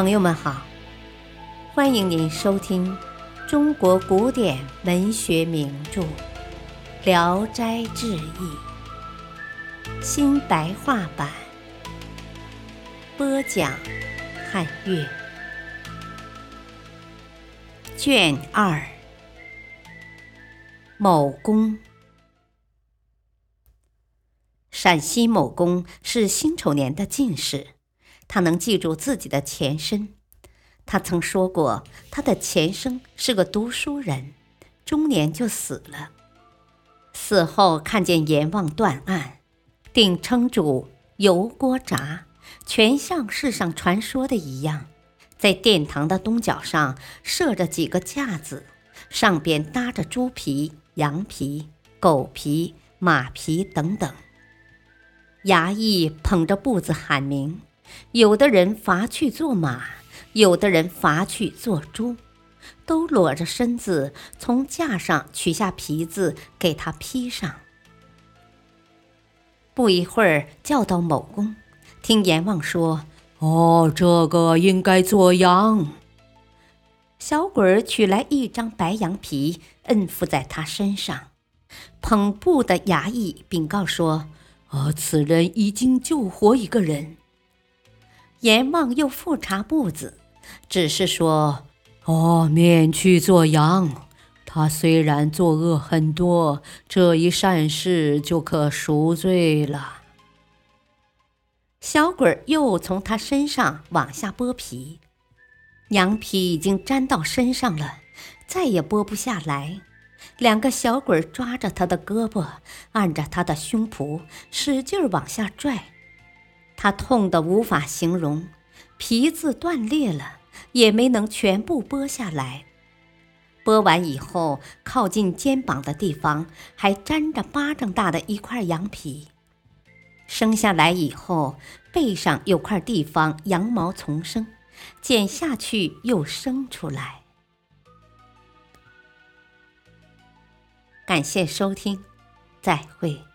朋友们好，欢迎您收听中国古典文学名著《聊斋志异》新白话版，播讲汉乐，卷二，某公。陕西某公是辛丑年的进士，他能记住自己的前身。他曾说过，他的前生是个读书人，中年就死了。死后看见阎王断案，定称主油锅炸，全像世上传说的一样，在殿堂的东角上设着几个架子，上边搭着猪皮、羊皮、狗皮、马皮等等。衙役捧着簿子喊名，有的人伐去做马，有的人伐去做猪，都裸着身子从架上取下皮子给他披上。不一会儿，叫到某公，听阎王说：“哦，这个应该做羊。”小鬼儿取来一张白羊皮，摁附在他身上。捧布的衙役禀告说。啊！此人已经救活一个人。阎王又复查步子，只是说：“哦，免去做羊。他虽然作恶很多，这一善事就可赎罪了。”小鬼又从他身上往下剥皮，羊皮已经粘到身上了，再也剥不下来。两个小鬼抓着他的胳膊，按着他的胸脯，使劲往下拽。他痛得无法形容，皮子断裂了，也没能全部剥下来。剥完以后，靠近肩膀的地方还粘着巴掌大的一块羊皮。生下来以后，背上有块地方羊毛丛生，剪下去又生出来。感谢收听，再会。